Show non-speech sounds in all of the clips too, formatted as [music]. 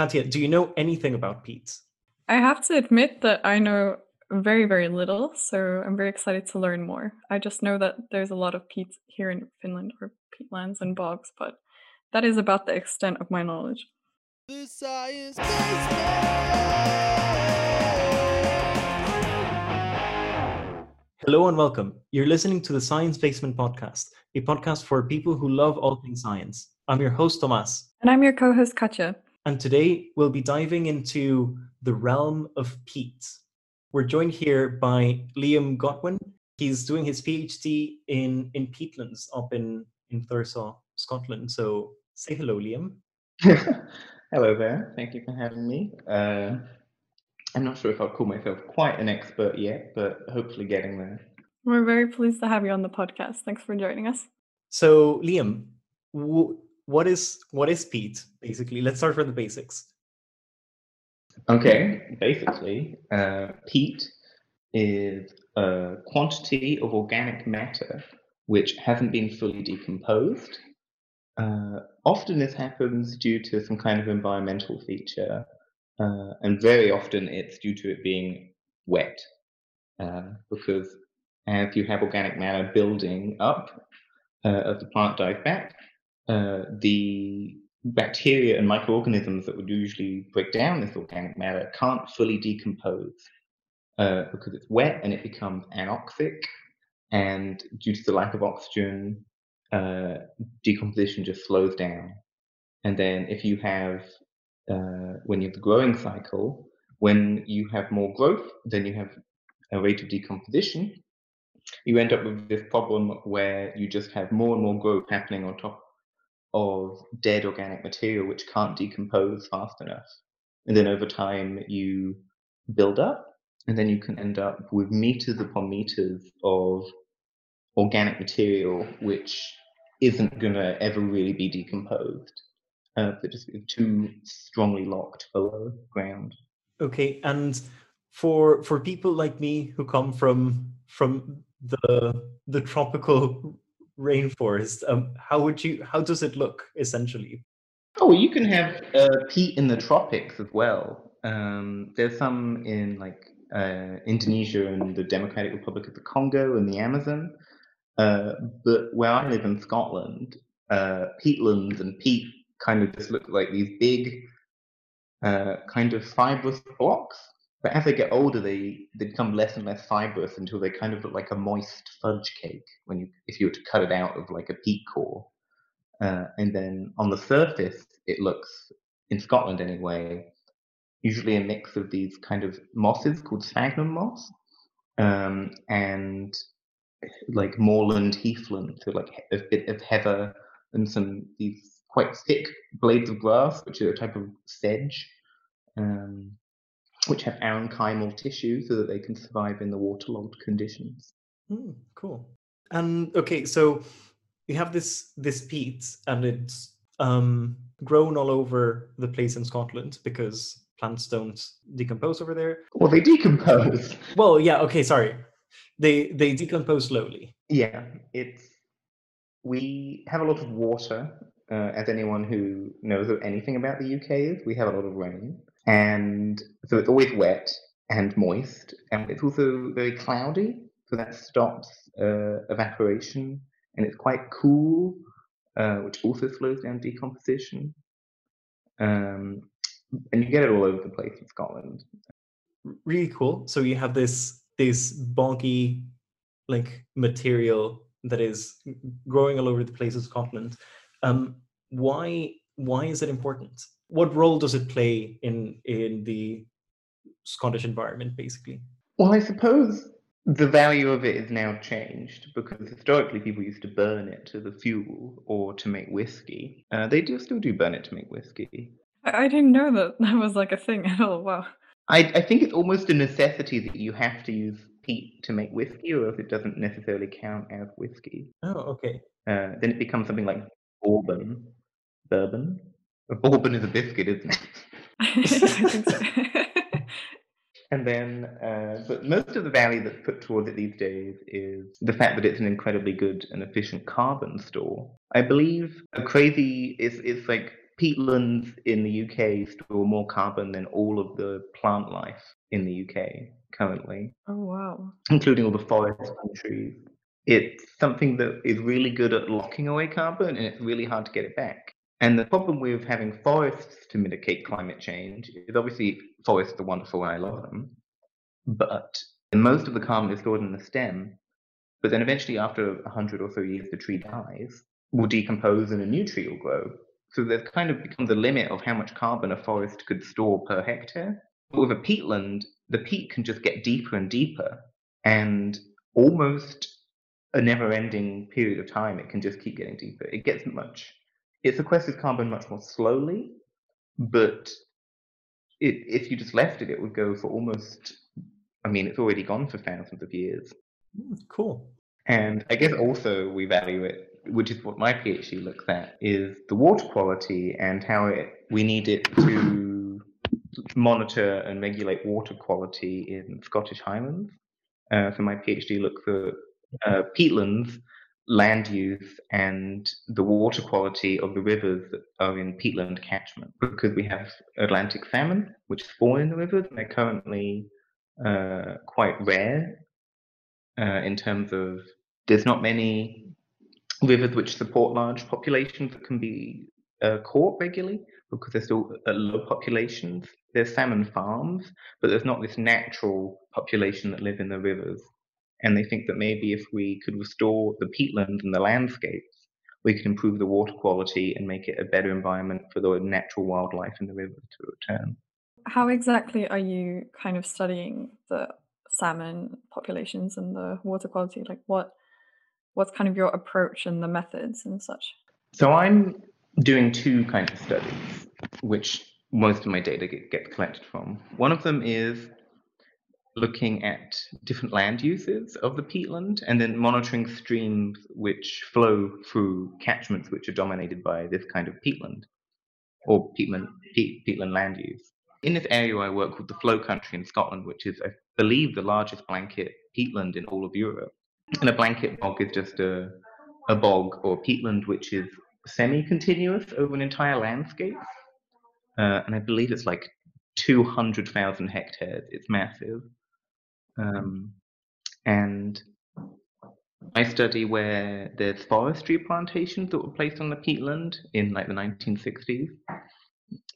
Katja, do you know anything about peat? I have to admit that I know very, very little, so I'm very excited to learn more. I just know that there's a lot of peat here in Finland, or peatlands and bogs, but that is about the extent of my knowledge. The Science Hello and welcome. You're listening to the Science Basement podcast, a podcast for people who love all things science. I'm your host, Tomás. And I'm your co host, Katja. And today we'll be diving into the realm of peat. We're joined here by Liam Godwin. He's doing his PhD in, in peatlands up in, in Thurso, Scotland. So say hello, Liam. [laughs] hello there. Thank you for having me. Uh, I'm not sure if I'll call myself quite an expert yet, but hopefully getting there. We're very pleased to have you on the podcast. Thanks for joining us. So, Liam, w- what is what is peat basically? Let's start from the basics. Okay, basically, uh, peat is a quantity of organic matter which hasn't been fully decomposed. Uh, often this happens due to some kind of environmental feature uh, and very often it's due to it being wet, uh, because as you have organic matter building up uh, as the plant dies back, uh, the bacteria and microorganisms that would usually break down this organic matter can't fully decompose uh, because it's wet and it becomes anoxic. And due to the lack of oxygen, uh, decomposition just slows down. And then if you have uh, when you have the growing cycle, when you have more growth, then you have a rate of decomposition. You end up with this problem where you just have more and more growth happening on top of dead organic material which can't decompose fast enough. And then over time, you build up, and then you can end up with meters upon meters of organic material which isn't going to ever really be decomposed uh, they're just too strongly locked below ground. Okay, and for for people like me who come from from the the tropical rainforest, um, how would you? How does it look essentially? Oh, you can have uh, peat in the tropics as well. Um, there's some in like uh, Indonesia and the Democratic Republic of the Congo and the Amazon. Uh, but where I live in Scotland, uh, peatlands and peat kind of just look like these big uh, kind of fibrous blocks. But as they get older, they, they become less and less fibrous until they kind of look like a moist fudge cake when you if you were to cut it out of like a peat core. Uh, and then on the surface, it looks in Scotland anyway, usually a mix of these kind of mosses called sphagnum moss um, and like moorland heathland, so like a bit of heather and some these quite thick blades of grass, which are a type of sedge, um, which have aerenchymal tissue so that they can survive in the waterlogged conditions. Mm, cool. And okay, so you have this this peat, and it's um, grown all over the place in Scotland because plants don't decompose over there. Well, they decompose. [laughs] Well, yeah. Okay, sorry. They they decompose slowly. Yeah, it's we have a lot of water uh, as anyone who knows anything about the UK is, we have a lot of rain. And so it's always wet and moist. And it's also very cloudy. So that stops uh, evaporation. And it's quite cool, uh, which also slows down decomposition. Um, and you get it all over the place in Scotland. Really cool. So you have this this boggy like material that is growing all over the place in Scotland. Um, why why is it important? What role does it play in in the Scottish environment, basically? Well, I suppose the value of it is now changed because historically people used to burn it to the fuel or to make whiskey. Uh, they do still do burn it to make whiskey. I, I didn't know that that was like a thing at all. Wow. I, I think it's almost a necessity that you have to use peat to make whiskey, or else it doesn't necessarily count as whiskey. Oh, okay. Uh, then it becomes something like bourbon. Bourbon? A bourbon is a biscuit, isn't it? and then, uh, but most of the value that's put towards it these days is the fact that it's an incredibly good and efficient carbon store. I believe a crazy, it's, it's like peatlands in the UK store more carbon than all of the plant life in the UK currently. Oh wow! Including all the forests and trees. It's something that is really good at locking away carbon, and it's really hard to get it back. And the problem with having forests to mitigate climate change is obviously forests are wonderful I love them, but most of the carbon is stored in the stem. But then eventually, after 100 or so years, the tree dies, will decompose and a new tree will grow. So there's kind of becomes a limit of how much carbon a forest could store per hectare. But with a peatland, the peat can just get deeper and deeper, and almost a never-ending period of time, it can just keep getting deeper. It gets much, it sequesters carbon much more slowly, but it, if you just left it, it would go for almost. I mean, it's already gone for thousands of years. Mm, cool. And I guess also we value it, which is what my PhD looks at, is the water quality and how it, we need it to monitor and regulate water quality in Scottish Highlands. Uh, so my PhD looks at uh, peatlands, land use, and the water quality of the rivers that are in peatland catchment. Because we have Atlantic salmon, which spawn in the rivers, and they're currently uh, quite rare uh, in terms of there's not many rivers which support large populations that can be uh, caught regularly because they're still low populations. There's salmon farms, but there's not this natural population that live in the rivers. And they think that maybe if we could restore the peatlands and the landscapes, we could improve the water quality and make it a better environment for the natural wildlife in the river to return. How exactly are you kind of studying the salmon populations and the water quality? Like what what's kind of your approach and the methods and such? So I'm doing two kinds of studies, which most of my data get, collected from. One of them is looking at different land uses of the peatland and then monitoring streams which flow through catchments which are dominated by this kind of peatland or peatland, peat, peatland land use. In this area, I work with the Flow Country in Scotland, which is, I believe, the largest blanket peatland in all of Europe. And a blanket bog is just a, a bog or peatland which is semi continuous over an entire landscape. Uh, and I believe it's like 200,000 hectares. It's massive. Um, and I study where there's forestry plantations that were placed on the peatland in like the 1960s,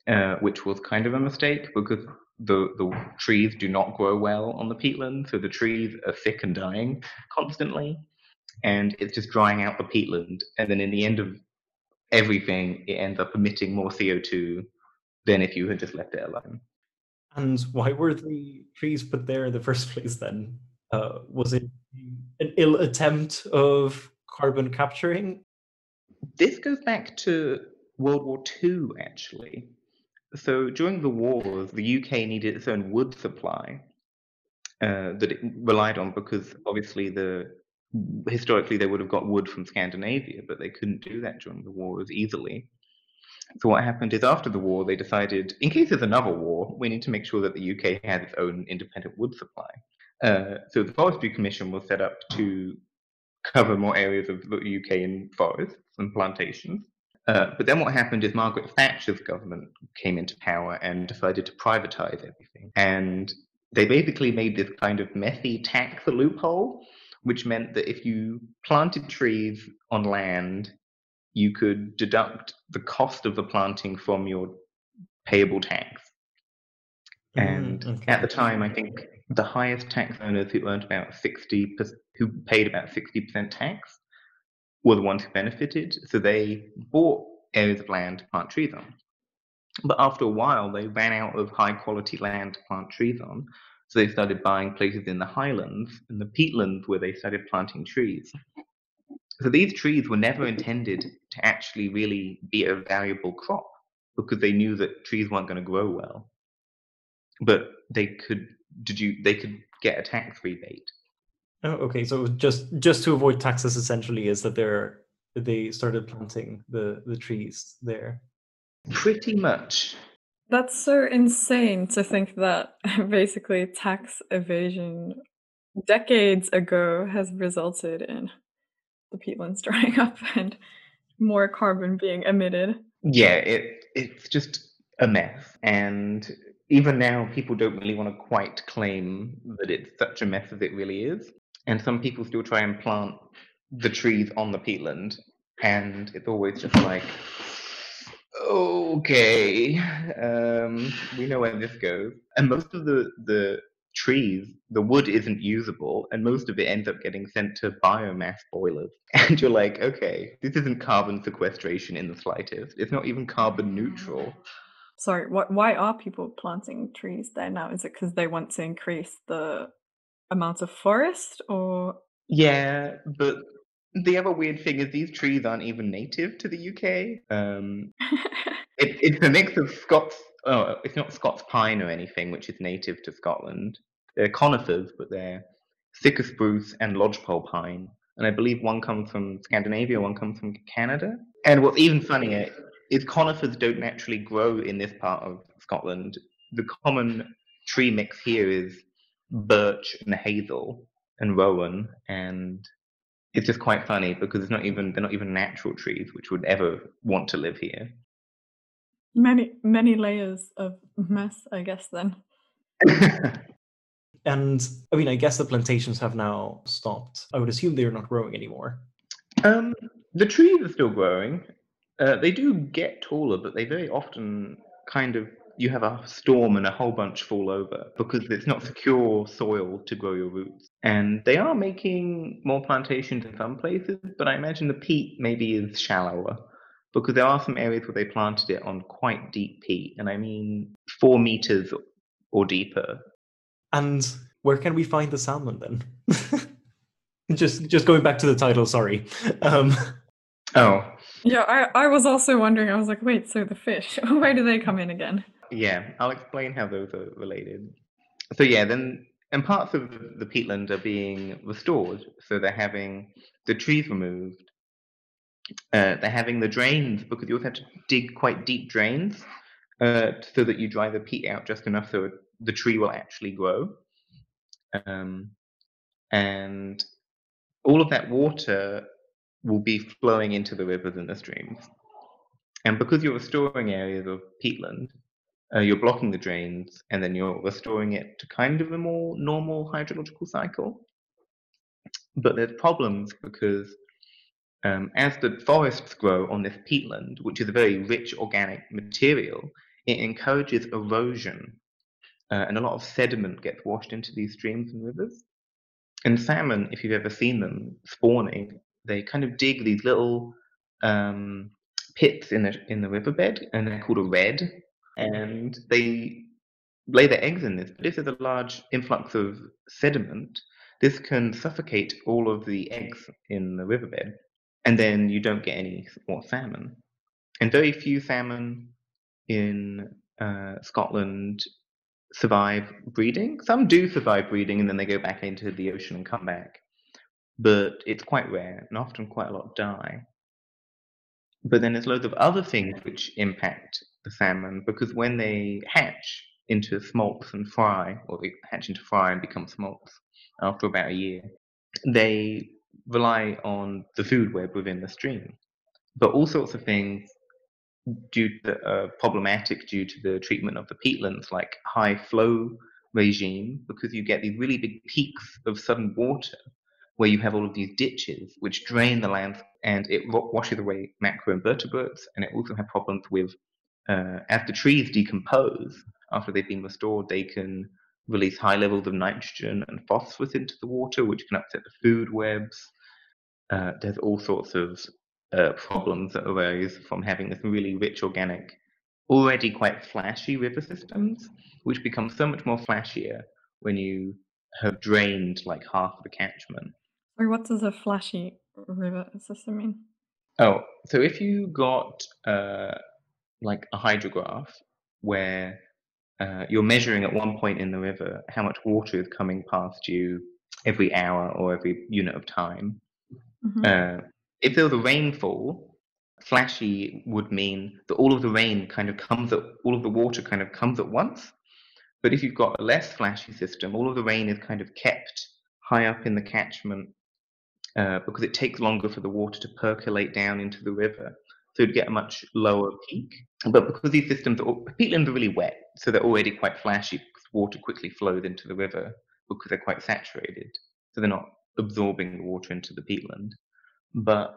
uh, which was kind of a mistake because the, the trees do not grow well on the peatland. So the trees are sick and dying constantly. And it's just drying out the peatland. And then in the end of everything, it ends up emitting more CO2 than if you had just left it alone. And why were the trees put there in the [laughs] first place then? Uh, was it an ill attempt of carbon capturing? This goes back to World War II, actually. So during the war, the UK needed its own wood supply uh, that it relied on because obviously the historically they would have got wood from Scandinavia, but they couldn't do that during the wars easily. So what happened is after the war, they decided, in case there's another war, we need to make sure that the UK has its own independent wood supply. Uh, so the Forestry Commission was set up to cover more areas of the UK in forests and plantations. Uh, but then what happened is Margaret Thatcher's government came into power and decided to privatize everything. And they basically made this kind of messy tax loophole, which meant that if you planted trees on land you could deduct the cost of the planting from your payable tax. And mm, okay. at the time, I think the highest tax earners who earned about 60, who paid about 60% tax were the ones who benefited. So they bought areas of land to plant trees on. But after a while, they ran out of high quality land to plant trees on. So they started buying places in the highlands and the peatlands where they started planting trees. So these trees were never intended to actually really be a valuable crop because they knew that trees weren't going to grow well. But they could did you they could get a tax rebate. Oh, okay. So just just to avoid taxes, essentially, is that they're they started planting the the trees there. Pretty much. That's so insane to think that [laughs] basically tax evasion decades ago has resulted in the peatlands [laughs] drying up and more carbon being emitted. Yeah, it it's just a mess. And even now, people don't really want to quite claim that it's such a mess as it really is. And some people still try and plant the trees on the peatland, and it's always just like, okay, um, we know where this goes. And most of the the trees, the wood isn't usable, and most of it ends up getting sent to biomass boilers. [laughs] And you're like, okay, this isn't carbon sequestration in the slightest. It's not even carbon neutral. Sorry, what, why are people planting trees there now? Is it because they want to increase the amount of forest or? Yeah, but the other weird thing is these trees aren't even native to the UK. Um, [laughs] it, it's a mix of Scots. Oh, it's not Scots pine or anything, which is native to Scotland. They're conifers, but they're Sitka spruce and lodgepole pine. And I believe one comes from Scandinavia, one comes from Canada. And what's even funnier is conifers don't naturally grow in this part of Scotland. The common tree mix here is birch and hazel and rowan, and it's just quite funny because it's not even they're not even natural trees which would ever want to live here. Many many layers of mess, I guess. Then. [laughs] and I mean, I guess the plantations have now stopped. I would assume they're not growing anymore. Um, the trees are still growing. Uh, they do get taller, but they very often kind of you have a storm and a whole bunch fall over because it's not secure soil to grow your roots. And they are making more plantations in some places, but I imagine the peat maybe is shallower because there are some areas where they planted it on quite deep peat, and I mean four meters or deeper. And where can we find the salmon then? [laughs] just just going back to the title, sorry. Um, oh. Yeah, I, I was also wondering, I was like, wait, so the fish, [laughs] where do they come in again? Yeah, I'll explain how those are related. So yeah, then and parts of the peatland are being restored. So they're having the trees removed. Uh, they're having the drains because you also have to dig quite deep drains uh, so that you dry the peat out just enough so the tree will actually grow. Um, and all of that water will be flowing into the rivers and the streams. And because you're restoring areas of peatland, uh, you're blocking the drains and then you're restoring it to kind of a more normal hydrological cycle. But there's problems because um, as the forests grow on this peatland, which is a very rich organic material, it encourages erosion uh, and a lot of sediment gets washed into these streams and rivers. And salmon, if you've ever seen them spawning, they kind of dig these little um, pits in the in the riverbed, and they're called a redd and they lay their eggs in this. But if there's a large influx of sediment, this can suffocate all of the eggs in the riverbed, and then you don't get any more salmon. And very few salmon in uh, Scotland survive breeding. Some do survive breeding, and then they go back into the ocean and come back. But it's quite rare, and often quite a lot die. But then there's loads of other things which impact the salmon because when they hatch into smolts and fry, or they hatch into fry and become smolts after about a year, they rely on the food web within the stream. But all sorts of things due to, uh, problematic due to the treatment of the peatlands, like high flow regime, because you get these really big peaks of sudden water where you have all of these ditches which drain the land and it washes away macroinvertebrates and it also has problems with uh, as the trees decompose after they've been restored, they can release high levels of nitrogen and phosphorus into the water, which can upset the food webs. Uh, there's all sorts of uh, problems that arise from having this really rich organic, already quite flashy river systems, which become so much more flashier when you have drained like half the catchment. Or what does a flashy river system mean? Oh, so if you got uh, like a hydrograph where uh, you're measuring at one point in the river how much water is coming past you every hour or every unit of time. Mm-hmm. Uh, if there was a rainfall, flashy would mean that all of the rain kind of comes at all of the water kind of comes at once. But if you've got a less flashy system, all of the rain is kind of kept high up in the catchment uh, because it takes longer for the water to percolate down into the river. so you'd get a much lower peak. But because these systems, are, peatlands are really wet, so they're already quite flashy because water quickly flows into the river because they're quite saturated, so they're not absorbing the water into the peatland. But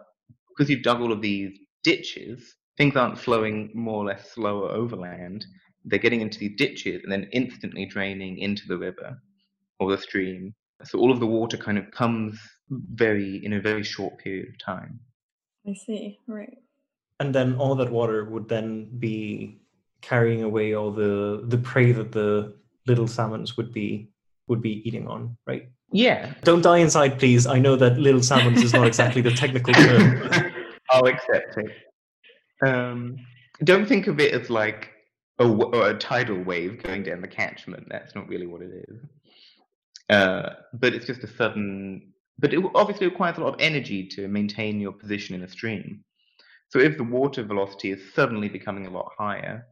because you've dug all of these ditches, things aren't flowing more or less slower overland. They're getting into these ditches and then instantly draining into the river or the stream. So all of the water kind of comes very in a very short period of time. I see. Right. And then all that water would then be carrying away all the the prey that the little salmons would be would be eating on, right? Yeah. Don't die inside, please. I know that little salmons is not [laughs] exactly the technical term. I'll accept it. Um, don't think of it as like a, a, tidal wave going down the catchment. That's not really what it is. Uh, but it's just a sudden. But it obviously requires a lot of energy to maintain your position in a stream. So if the water velocity is suddenly becoming a lot higher,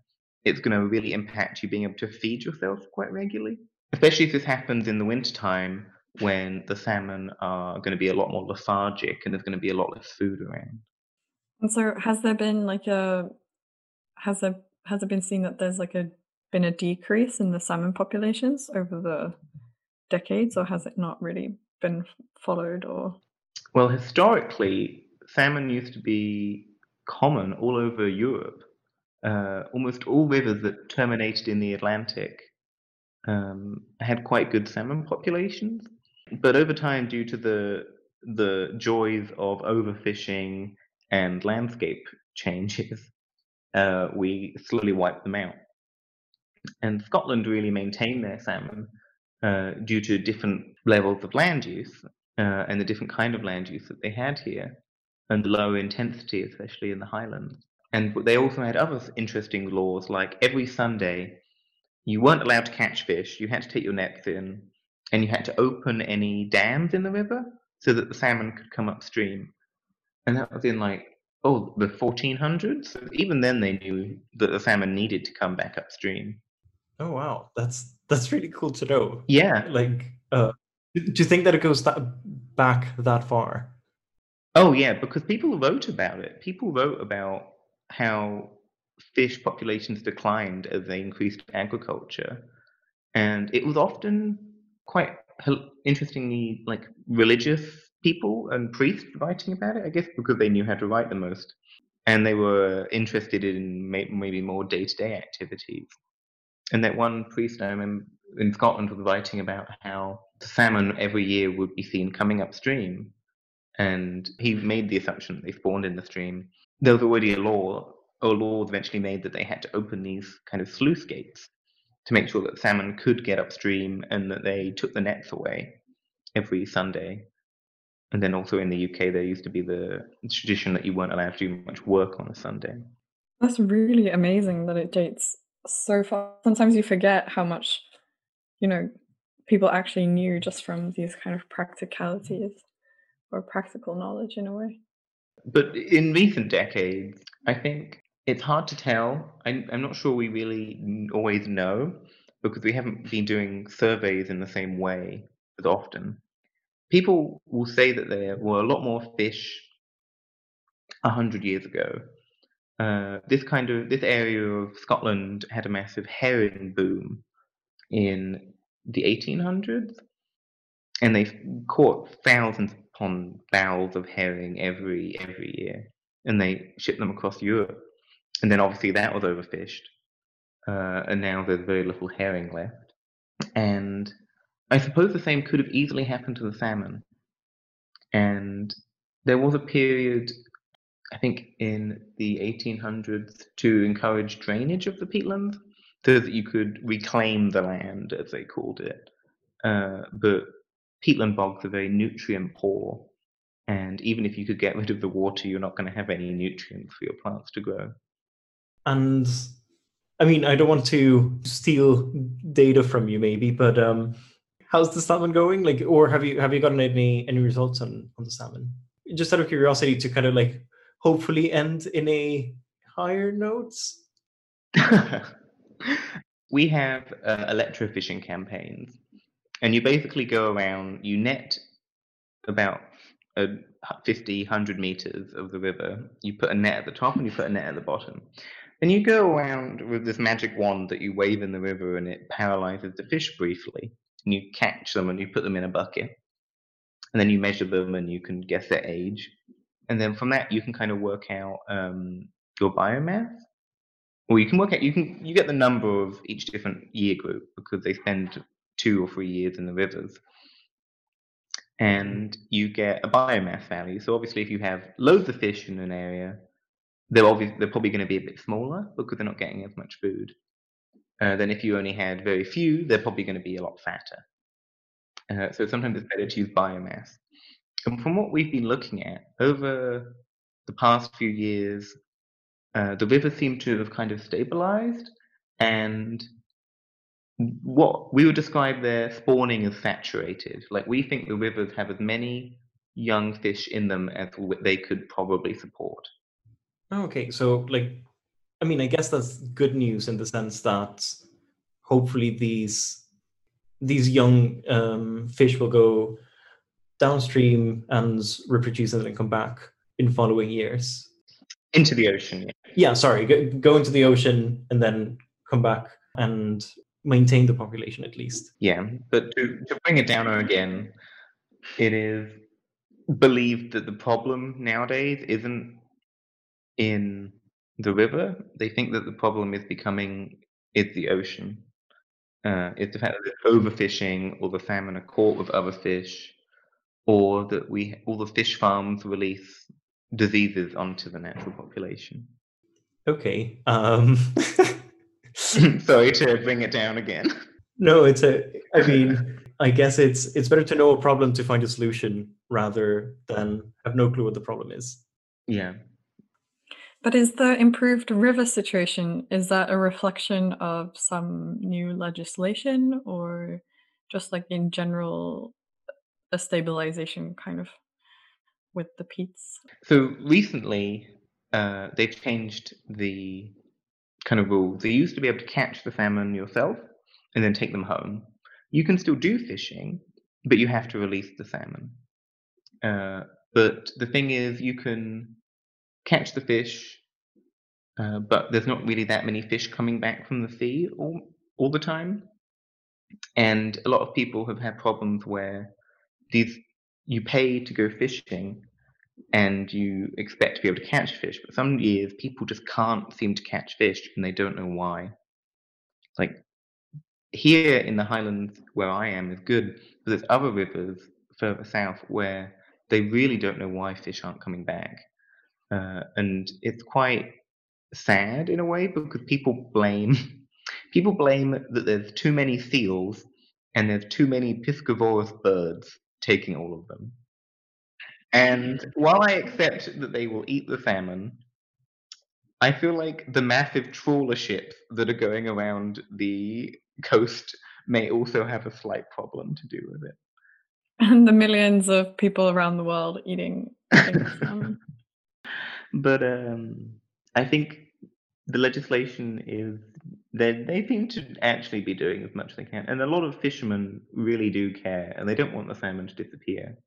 it's going to really impact you being able to feed yourself quite regularly. Especially if this happens in the wintertime when the salmon are going to be a lot more lethargic and there's going to be a lot less food around. And so has there been like a has there has it been seen that there's like a been a decrease in the salmon populations over the decades or has it not really been followed or well historically salmon used to be common all over europe uh, almost all rivers that terminated in the atlantic um, had quite good salmon populations but over time due to the the joys of overfishing and landscape changes [laughs] uh, we slowly wiped them out and scotland really maintained their salmon uh, due to different levels of land use uh, and the different kind of land use that they had here, and the lower intensity, especially in the highlands. And they also had other interesting laws, like every Sunday, you weren't allowed to catch fish. You had to take your nets in, and you had to open any dams in the river so that the salmon could come upstream. And that was in like oh the 1400s. Even then, they knew that the salmon needed to come back upstream. Oh wow, that's that's really cool to know. Yeah. Like, uh, do you think that it goes that back that far? Oh yeah, because people wrote about it. People wrote about how fish populations declined as they increased agriculture, and it was often quite interestingly like religious people and priests writing about it. I guess because they knew how to write the most, and they were interested in maybe more day-to-day activities. And that one priest I remember in Scotland was writing about how the salmon every year would be seen coming upstream. And he made the assumption that they spawned in the stream. There was already a law, or laws eventually made that they had to open these kind of sluice gates to make sure that salmon could get upstream and that they took the nets away every Sunday. And then also in the UK, there used to be the tradition that you weren't allowed to do much work on a Sunday. That's really amazing that it dates so far. Sometimes you forget how much, you know, people actually knew just from these kind of practicalities or practical knowledge in a way. But in recent decades, I think it's hard to tell. I'm, I'm not sure we really always know because we haven't been doing surveys in the same way as often. People will say that there were a lot more fish a hundred years ago uh, this kind of this area of Scotland had a massive herring boom in the 1800s, and they caught thousands upon barrels of herring every every year, and they shipped them across Europe. And then obviously that was overfished, uh, and now there's very little herring left. And I suppose the same could have easily happened to the salmon. And there was a period I think in the 1800s to encourage drainage of the peatlands so that you could reclaim the land, as they called it. Uh, but peatland bogs are very nutrient poor, and even if you could get rid of the water, you're not going to have any nutrients for your plants to grow. And I mean, I don't want to steal data from you, maybe, but um, how's the salmon going? Like, or have you have you gotten any any results on on the salmon? Just out of curiosity, to kind of like hopefully end in a higher notes? [laughs] we have uh, electrofishing campaigns, and you basically go around, you net about a 50, 100 meters of the river, you put a net at the top and you put a net at the bottom. And you go around with this magic wand that you wave in the river and it paralyzes the fish briefly. And you catch them and you put them in a bucket. And then you measure them and you can guess their age. And then from that, you can kind of work out um, your biomass. Or you can work out, you can you get the number of each different year group because they spend two or three years in the rivers and you get a biomass value. So obviously, if you have loads of fish in an area, they're obviously they're probably going to be a bit smaller because they're not getting as much food. Uh, than if you only had very few, they're probably going to be a lot fatter. Uh, so sometimes it's better to use biomass. And from what we've been looking at over the past few years, uh, the rivers seem to have kind of stabilized, and what we would describe their spawning as saturated. Like we think the rivers have as many young fish in them as they could probably support. Okay, so like, I mean, I guess that's good news in the sense that hopefully these these young um, fish will go downstream and reproduce and then come back in following years into the ocean. Yeah, yeah sorry, go, go into the ocean and then come back and maintain the population at least. Yeah, but to, to bring it down again, it is believed that the problem nowadays isn't in the river. They think that the problem is becoming is the ocean. Uh, it's the fact that there's overfishing, or the salmon are caught with other fish, or that we all the fish farms release diseases onto the natural population. Okay. Um... [laughs] [laughs] Sorry to bring it down again. No, it's a. I mean, I guess it's it's better to know a problem to find a solution rather than have no clue what the problem is. Yeah. But is the improved river situation is that a reflection of some new legislation or just like in general a stabilization kind of with the peats? So recently, uh, they've changed the kind of rules. You used to be able to catch the salmon yourself and then take them home. You can still do fishing, but you have to release the salmon. Uh, but the thing is, you can catch the fish, uh, but there's not really that many fish coming back from the sea all, all the time. And a lot of people have had problems where these you pay to go fishing, and you expect to be able to catch fish. But some years people just can't seem to catch fish and they don't know why. Like here in the highlands where I am is good, but there's other rivers further south where they really don't know why fish aren't coming back. Uh, and it's quite sad in a way because people blame [laughs] people blame that there's too many seals and there's too many piscivorous birds taking all of them. And while I accept that they will eat the salmon, I feel like the massive trawler ships that are going around the coast may also have a slight problem to do with it. And [laughs] the millions of people around the world eating, eating salmon. [laughs] But um, I think the legislation is they they seem to actually be doing as much as they can, and a lot of fishermen really do care, and they don't want the salmon to disappear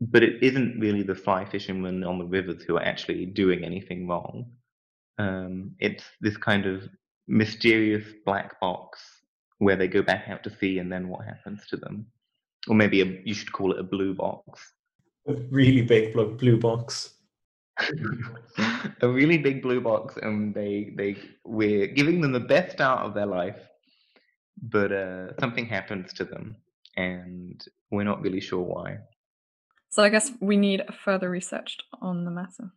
but it isn't really the fly fishermen on the rivers who are actually doing anything wrong. Um, it's this kind of mysterious black box where they go back out to sea and then what happens to them. Or maybe a, you should call it a blue box. A really big blue box. [laughs] a really big blue box, and they they we're giving them the best start of their life, but uh, something happens to them, and we're not really sure why. So I guess we need further research on the matter.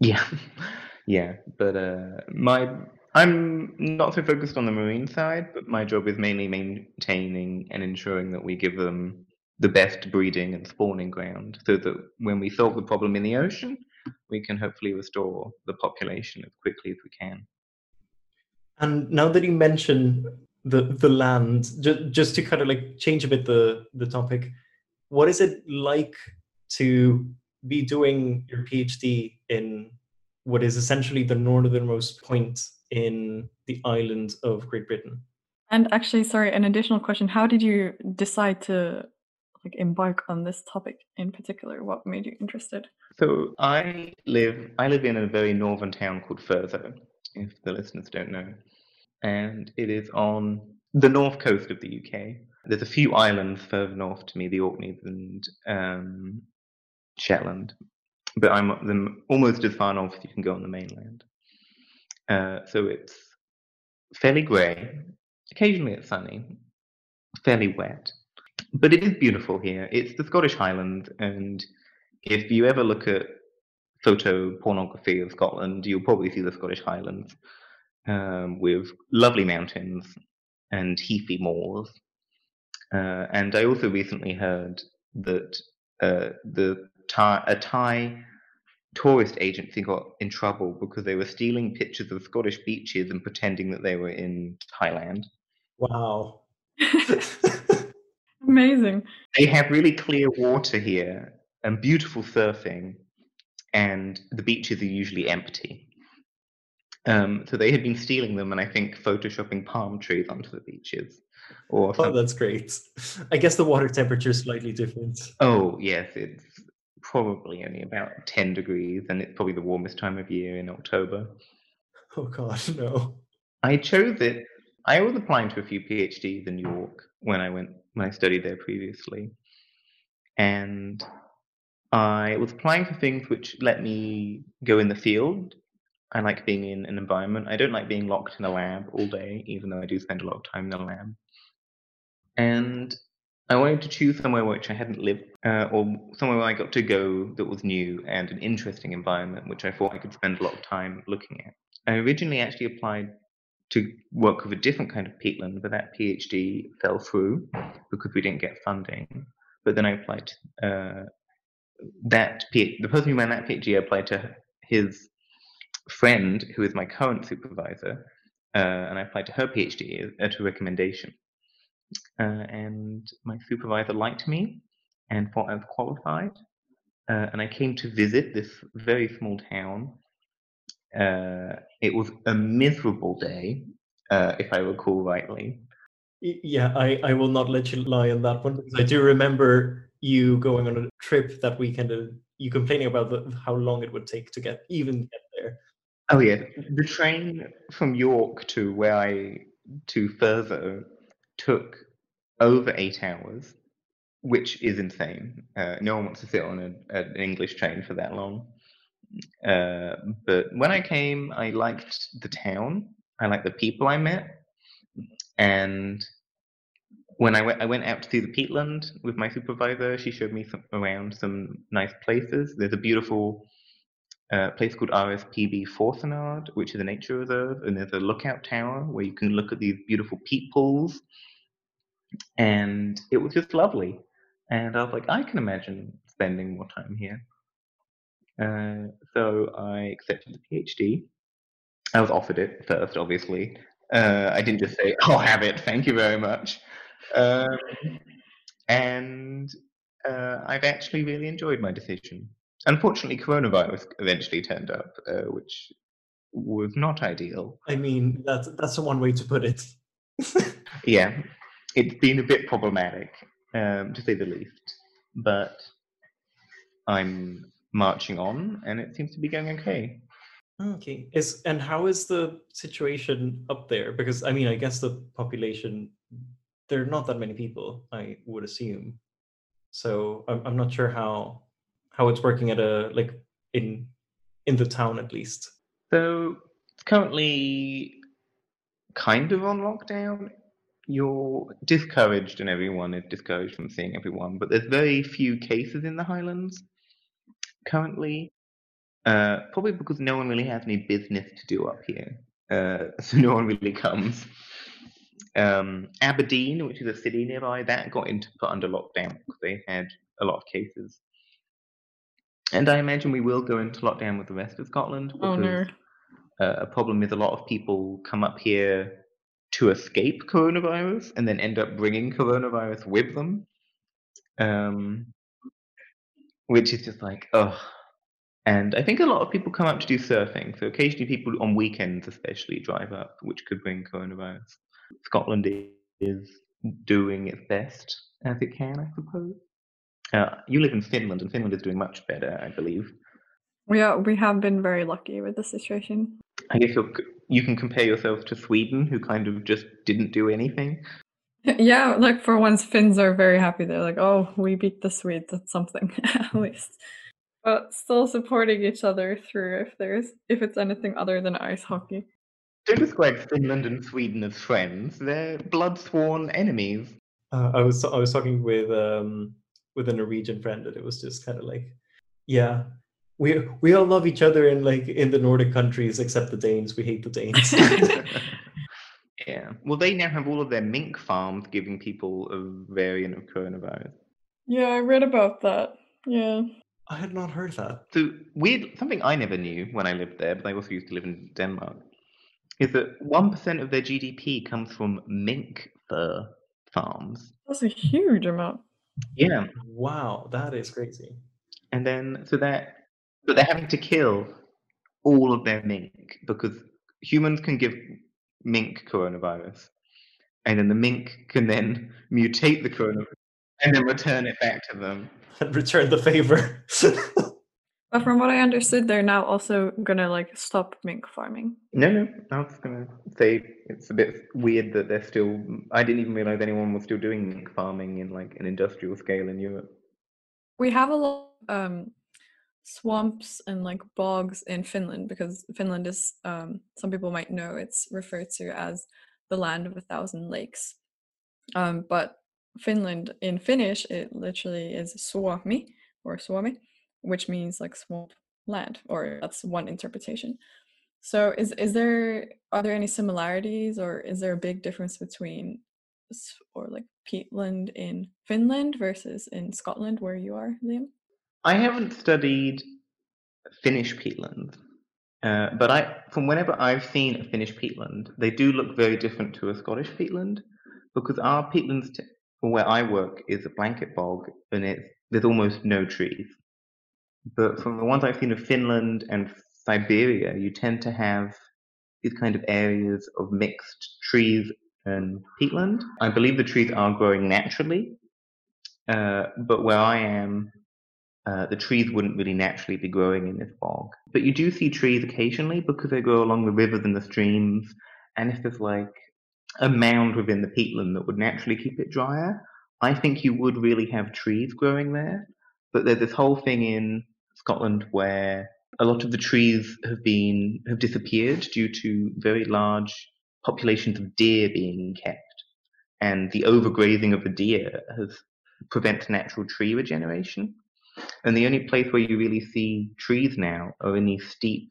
Yeah, [laughs] yeah. But uh, my I'm not so focused on the marine side, but my job is mainly maintaining and ensuring that we give them the best breeding and spawning ground, so that when we solve the problem in the ocean, we can hopefully restore the population as quickly as we can. And now that you mention the the land, just, just to kind of like change a bit the the topic, what is it like to be doing your PhD in what is essentially the northernmost point in the island of Great Britain? And actually, sorry, an additional question: How did you decide to like embark on this topic in particular? What made you interested? So I live I live in a very northern town called Thurso, if the listeners don't know, and it is on the north coast of the UK. There's a few islands further north to me, the Orkneys and um, Shetland, but I'm almost as far north as you can go on the mainland. Uh, so it's fairly grey. Occasionally it's sunny, fairly wet, but it is beautiful here. It's the Scottish Highlands, and if you ever look at photo pornography of Scotland, you'll probably see the Scottish Highlands um, with lovely mountains and heathy moors. Uh, and I also recently heard that uh, the Thai, a Thai tourist agency got in trouble because they were stealing pictures of Scottish beaches and pretending that they were in Thailand. Wow. [laughs] Amazing. They have really clear water here and beautiful surfing, and the beaches are usually empty. Um, so they had been stealing them and I think photoshopping palm trees onto the beaches. Or Oh, that's great. I guess the water temperature is slightly different. Oh, yes, it's probably only about 10 degrees, and it's probably the warmest time of year in October. Oh god, no. I chose it. I was applying to a few PhDs in New York when I went when I studied there previously, and I was applying for things which let me go in the field. I like being in an environment. I don't like being locked in a lab all day, even though I do spend a lot of time in the lab. And I wanted to choose somewhere which I hadn't lived, uh, or somewhere where I got to go that was new and an interesting environment, which I thought I could spend a lot of time looking at. I originally actually applied to work with a different kind of peatland, but that PhD fell through because we didn't get funding. But then I applied to uh, that P- the person who ran that PhD applied to his friend, who is my current supervisor, uh, and I applied to her PhD at a recommendation. Uh, and my supervisor liked me and thought I was qualified. Uh, and I came to visit this very small town. Uh, it was a miserable day, uh, if I recall rightly. Yeah, I, I will not let you lie on that one because I do remember you going on a trip that weekend and you complaining about the, how long it would take to get even get there. Oh yeah, the train from York to where I to Thurso took over eight hours, which is insane. Uh, no one wants to sit on a, an English train for that long. Uh, but when I came, I liked the town. I liked the people I met, and when I went, I went out to see the peatland with my supervisor. She showed me some, around some nice places. There's a beautiful uh, place called RSPB Forsinard, which is a nature reserve, and there's a lookout tower where you can look at these beautiful peat pools. And it was just lovely. And I was like, I can imagine spending more time here. Uh, so I accepted the PhD. I was offered it first, obviously. Uh, I didn't just say, [laughs] "I'll have it, thank you very much." Um, and uh, I've actually really enjoyed my decision. Unfortunately, coronavirus eventually turned up, uh, which was not ideal. I mean, that's that's the one way to put it. [laughs] Yeah, it's been a bit problematic, um, to say the least. But I'm marching on, and it seems to be going okay. Okay. Is and how is the situation up there? Because I mean, I guess the population there are not that many people, I would assume. So I'm I'm not sure how how it's working at a like in in the town at least. So currently kind of on lockdown. You're discouraged, and everyone is discouraged from seeing everyone. But there's very few cases in the Highlands currently. Uh, probably because no one really has any business to do up here, uh, [laughs] so no one really comes. Um, Aberdeen, which is a city nearby, that got into put under lockdown because they had a lot of cases. And I imagine we will go into lockdown with the rest of Scotland Oh no. uh, a problem is a lot of people come up here to escape coronavirus and then end up bringing coronavirus with them, um, which is just like, ugh. And I think a lot of people come up to do surfing. So occasionally, people on weekends, especially, drive up, which could bring coronavirus. Scotland is doing its best as it can, I suppose. Uh, you live in Finland, and Finland is doing much better, I believe. Yeah, we have been very lucky with the situation. I guess you're, you can compare yourself to Sweden, who kind of just didn't do anything. [laughs] Yeah, like for once, Finns are very happy. They're like, "Oh, we beat the Swedes. That's something [laughs] at least." But still supporting each other through if there's if it's anything other than ice hockey. Don't describe Finland and Sweden as friends. They're blood sworn enemies. Uh, I was I was talking with um with a Norwegian friend, and it was just kind of like, yeah, we we all love each other in like in the Nordic countries except the Danes. We hate the Danes. [laughs] [laughs] yeah. Well, they now have all of their mink farms giving people a variant of coronavirus. Yeah, I read about that. Yeah. I had not heard that. So weird. Something I never knew when I lived there, but I also used to live in Denmark, is that one percent of their GDP comes from mink fur farms. That's a huge amount. Yeah. Wow, that is crazy. And then so that but they're having to kill all of their mink because humans can give mink coronavirus, and then the mink can then mutate the coronavirus and then return it back to them. And [laughs] return the favor. [laughs] But from what I understood, they're now also gonna like stop mink farming. No, no, I was gonna say it's a bit weird that they're still. I didn't even realize anyone was still doing mink farming in like an industrial scale in Europe. We have a lot um, swamps and like bogs in Finland because Finland is um, some people might know it's referred to as the land of a thousand lakes. Um, but Finland in Finnish it literally is Suomi or Suomi, which means like swamp land, or that's one interpretation. So is is there are there any similarities or is there a big difference between or like peatland in Finland versus in Scotland where you are, Liam? I haven't studied Finnish peatland, uh, but I, from whenever I've seen a Finnish peatland, they do look very different to a Scottish peatland because our peatlands, t- where I work, is a blanket bog and it's there's almost no trees. But from the ones I've seen of Finland and Siberia, you tend to have these kind of areas of mixed trees and peatland. I believe the trees are growing naturally, uh, but where I am, uh, the trees wouldn't really naturally be growing in this bog. But you do see trees occasionally because they grow along the rivers and the streams. And if there's like a mound within the peatland that would naturally keep it drier, I think you would really have trees growing there. But there's this whole thing in Scotland where a lot of the trees have been have disappeared due to very large populations of deer being kept, and the overgrazing of the deer has prevents natural tree regeneration. And the only place where you really see trees now are in these steep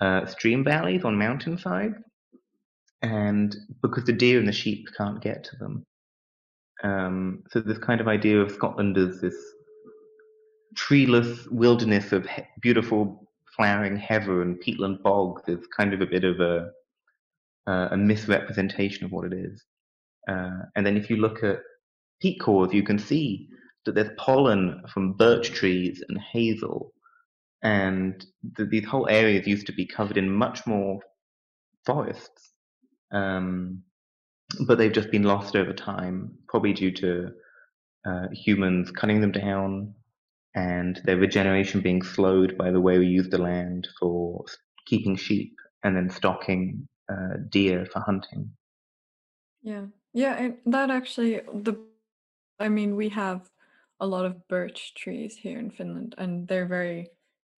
uh, stream valleys on mountainsides, and because the deer and the sheep can't get to them. Um, so this kind of idea of Scotland as this treeless wilderness of he- beautiful flowering heather and peatland bogs is kind of a bit of a uh, a misrepresentation of what it is. Uh, and then if you look at peat cores, you can see that there's pollen from birch trees and hazel, and th- these whole areas used to be covered in much more forests. Um, but they've just been lost over time, probably due to uh, humans cutting them down and their regeneration being slowed by the way we use the land for keeping sheep and then stocking uh, deer for hunting. Yeah, yeah, and that actually the I mean we have a lot of birch trees here in Finland, and they're very.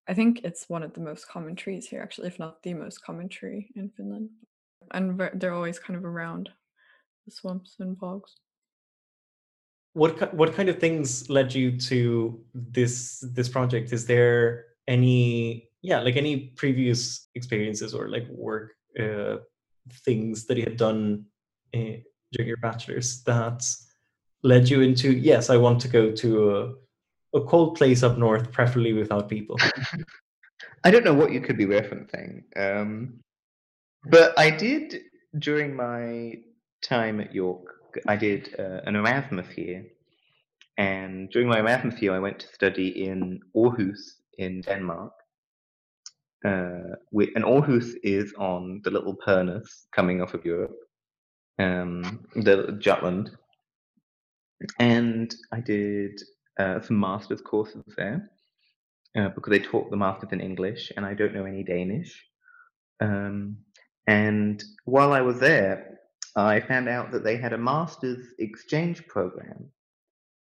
I think it's one of the most common trees here, actually, if not the most common tree in Finland, and they're always kind of around the swamps and bogs. What what kind of things led you to this this project? Is there any yeah like any previous experiences or like work uh, things that you had done uh, during your bachelor's that led you into yes I want to go to a a cold place up north, preferably without people. [laughs] I don't know what you could be referencing, um, but I did during my time at York. I did uh, an Erasmus year, and during my Erasmus year, I went to study in Aarhus in Denmark. Uh, and Aarhus is on the little Pernus coming off of Europe, um, the Jutland. And I did uh, some master's courses there uh, because they taught the masters in English, and I don't know any Danish. Um, and while I was there, I found out that they had a master's exchange program,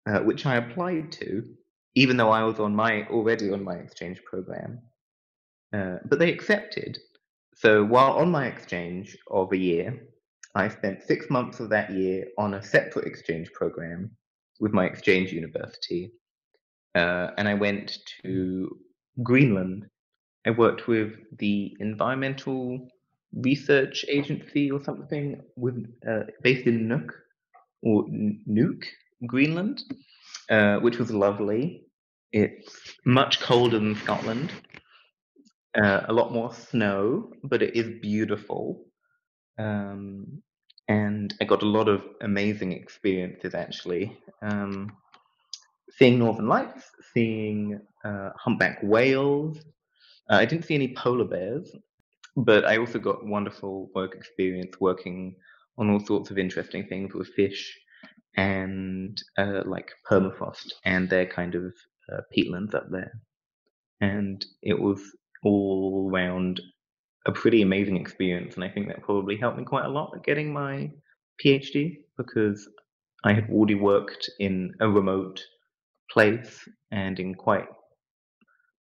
uh, which I applied to, even though I was on my already on my exchange program. Uh, but they accepted. So while on my exchange of a year, I spent six months of that year on a separate exchange program with my exchange university. Uh, and I went to Greenland. I worked with the Environmental Research Agency or something with uh, based in Nuuk or Nuuk, Greenland, uh, which was lovely. It's much colder than Scotland, uh, a lot more snow, but it is beautiful. Um, and I got a lot of amazing experiences actually. Um, seeing Northern Lights, seeing uh, humpback whales. Uh, I didn't see any polar bears, but I also got wonderful work experience working on all sorts of interesting things with fish and uh, like permafrost and their kind of uh, peatlands up there. And it was all around a pretty amazing experience. And I think that probably helped me quite a lot getting my PhD because I had already worked in a remote place and in quite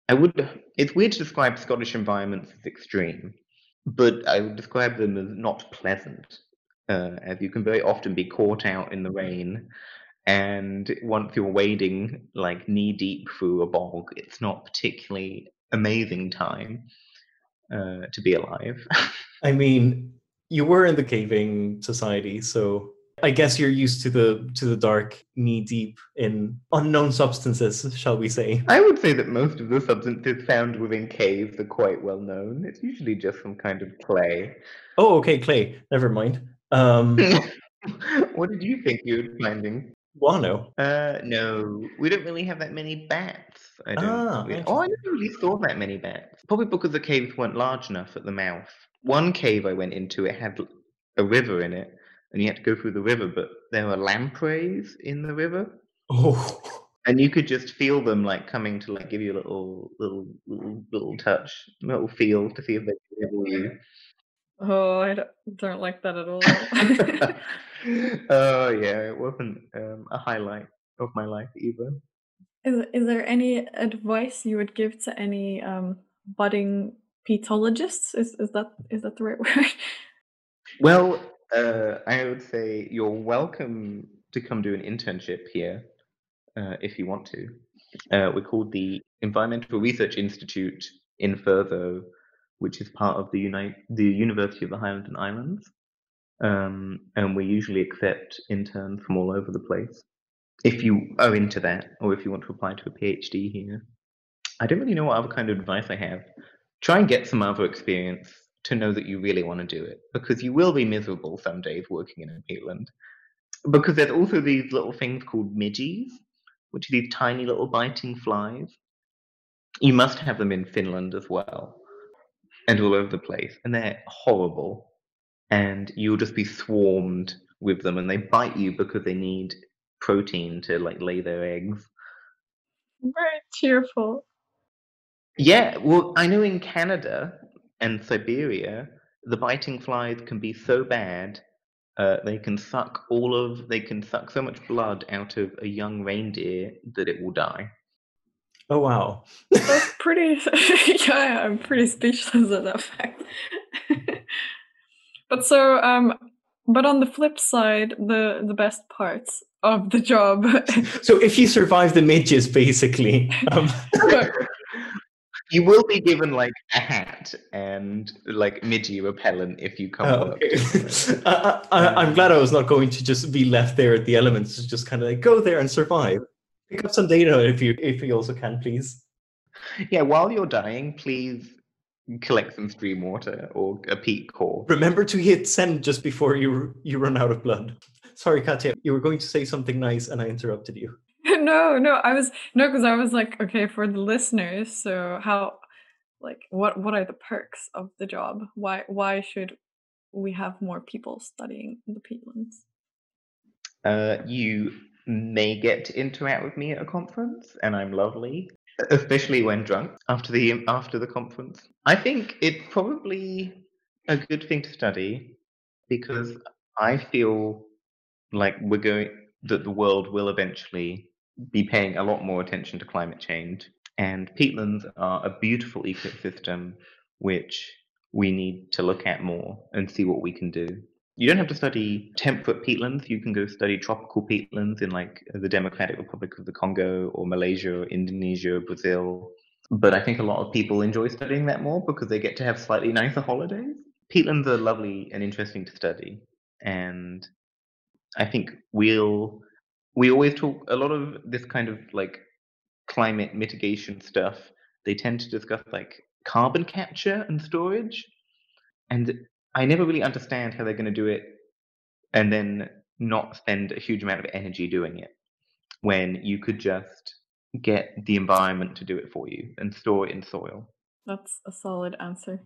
I would it's weird to describe Scottish environments as extreme, but I would describe them as not pleasant. Uh, as you can very often be caught out in the rain and once you're wading like knee deep through a bog, it's not particularly amazing time uh, to be alive. [laughs] I mean, you were in the caving society, so I guess you're used to the to the dark, knee deep in unknown substances, shall we say? I would say that most of the substances found within caves are quite well known. It's usually just some kind of clay. Oh, okay, clay. Never mind. Um, [laughs] what did you think you were finding? Guano. Uh, no, we don't really have that many bats. I don't. Ah, really- oh, I never really saw that many bats. Probably because the caves weren't large enough at the mouth. One cave I went into, it had a river in it, and you had to go through the river, but there were lampreys in the river, Oh, [laughs] and you could just feel them like coming to like give you a little, little, little, little touch, little feel to see if they could nibble you. Oh, I don't, don't like that at all. [laughs] [laughs] oh yeah, it wasn't um, a highlight of my life either. is, is there any advice you would give to any um, budding peatologists? Is, is that is that the right word? Well, uh, I would say you're welcome to come do an internship here uh, if you want to. Uh, we're called the Environmental Research Institute in Thurso, which is part of the, Uni- the University of the Highlands and Islands. Um, and we usually accept interns from all over the place. If you are into that, or if you want to apply to a PhD here, I don't really know what other kind of advice I have. Try and get some other experience to know that you really want to do it, because you will be miserable some days working in a peatland. Because there's also these little things called midges, which are these tiny little biting flies. You must have them in Finland as well, and all over the place, and they're horrible. And you'll just be swarmed with them, and they bite you because they need protein to like lay their eggs. Very cheerful. Yeah, well, I know in Canada and Siberia, the biting flies can be so bad, uh, they can suck all of, they can suck so much blood out of a young reindeer that it will die. oh wow. That's pretty. [laughs] yeah, I'm pretty speechless at that fact. [laughs] but so, um, but on the flip side, the the best parts of the job. So if you survive the midges, basically, [laughs] um, You will be given like a hat and like midgie repellent if you come oh, okay. [laughs] I, I, I, um, I'm glad I was not going to just be left there at the elements. Just kind of like go there and survive. Pick up some data if you if you also can, please. Yeah, while you're dying, please collect some stream water or a peat core. Remember to hit send just before you you run out of blood. Sorry, Katja, you were going to say something nice and I interrupted you. [laughs] no, no, I was no, because I was like, okay, for the listeners. So how, like, what what are the perks of the job? Why why should we have more people studying the peatlands? Uh, you may get to interact with me at a conference, and I'm lovely, especially when drunk after the after the conference. I think it's probably a good thing to study because I feel like we're going that the world will eventually be paying a lot more attention to climate change, and peatlands are a beautiful ecosystem which we need to look at more and see what we can do. You don't have to study temperate peatlands. You can go study tropical peatlands in like the Democratic Republic of the Congo or Malaysia or Indonesia or Brazil. But I think a lot of people enjoy studying that more because they get to have slightly nicer holidays. Peatlands are lovely and interesting to study. And I think we'll we always talk a lot of this kind of like climate mitigation stuff. They tend to discuss like carbon capture and storage. And I never really understand how they're going to do it and then not spend a huge amount of energy doing it when you could just get the environment to do it for you and store it in soil. That's a solid answer.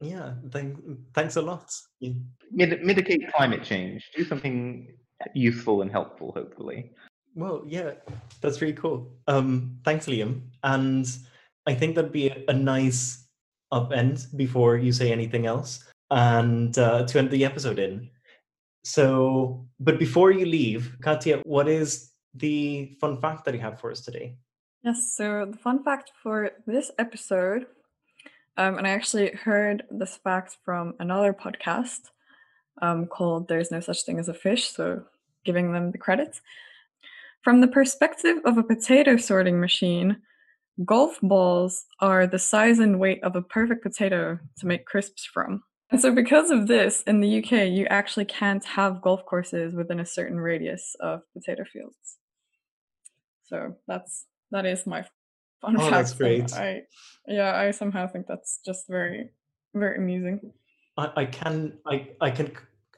Yeah, thank, thanks a lot. Yeah. Mit- mitigate climate change. Do something useful and helpful, hopefully. Well, yeah, that's really cool. Um, thanks, Liam. And I think that'd be a, a nice upend before you say anything else and uh, to end the episode in. So, but before you leave, Katja, what is the fun fact that you have for us today? Yes, so the fun fact for this episode, um, and I actually heard this fact from another podcast um, called There's No Such Thing as a Fish, so giving them the credit. From the perspective of a potato sorting machine, golf balls are the size and weight of a perfect potato to make crisps from. And so, because of this, in the UK, you actually can't have golf courses within a certain radius of potato fields. So that's that is my fun Oh, fact. that's great. I yeah, I somehow think that's just very very amusing. I, I can, I, I can,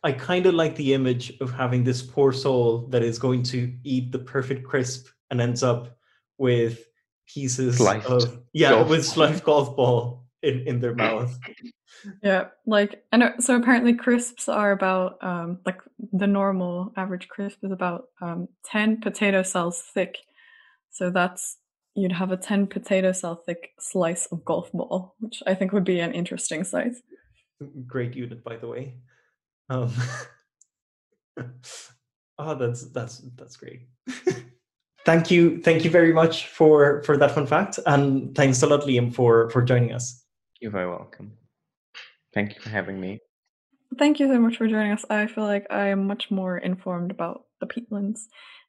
I kind of like the image of having this poor soul that is going to eat the perfect crisp and ends up with pieces Sliced of yeah, golf with ball. sliced golf ball in in their [laughs] mouth. Yeah, like and uh, so apparently crisps are about um like the normal average crisp is about um 10 potato cells thick. So that's you'd have a 10 potato cell thick slice of golf ball, which I think would be an interesting size. Great unit, by the way. Um, oh, [laughs] that's that's that's great. thank you, thank you very much for for that fun fact, and thanks a lot, Liam, for for joining us. You're very welcome. Thank you for having me. Thank you so much for joining us. I feel like I am much more informed about the peatlands.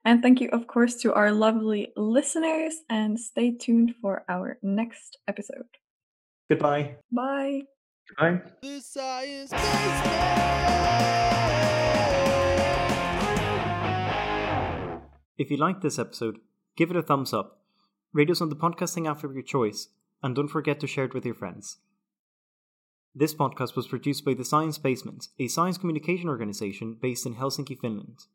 And thank you, of course, to our lovely listeners, and stay tuned for our next episode. Goodbye. Bye. Goodbye. The Science Basement! If you liked this episode, give it a thumbs up, rate us on the podcasting app of your choice, and don't forget to share it with your friends. This podcast was produced by The Science Basement, a science communication organization based in Helsinki, Finland.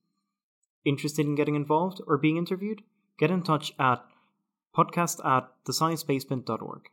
Interested in getting involved or being interviewed? Get in touch at podcast at thesciencebasement.org.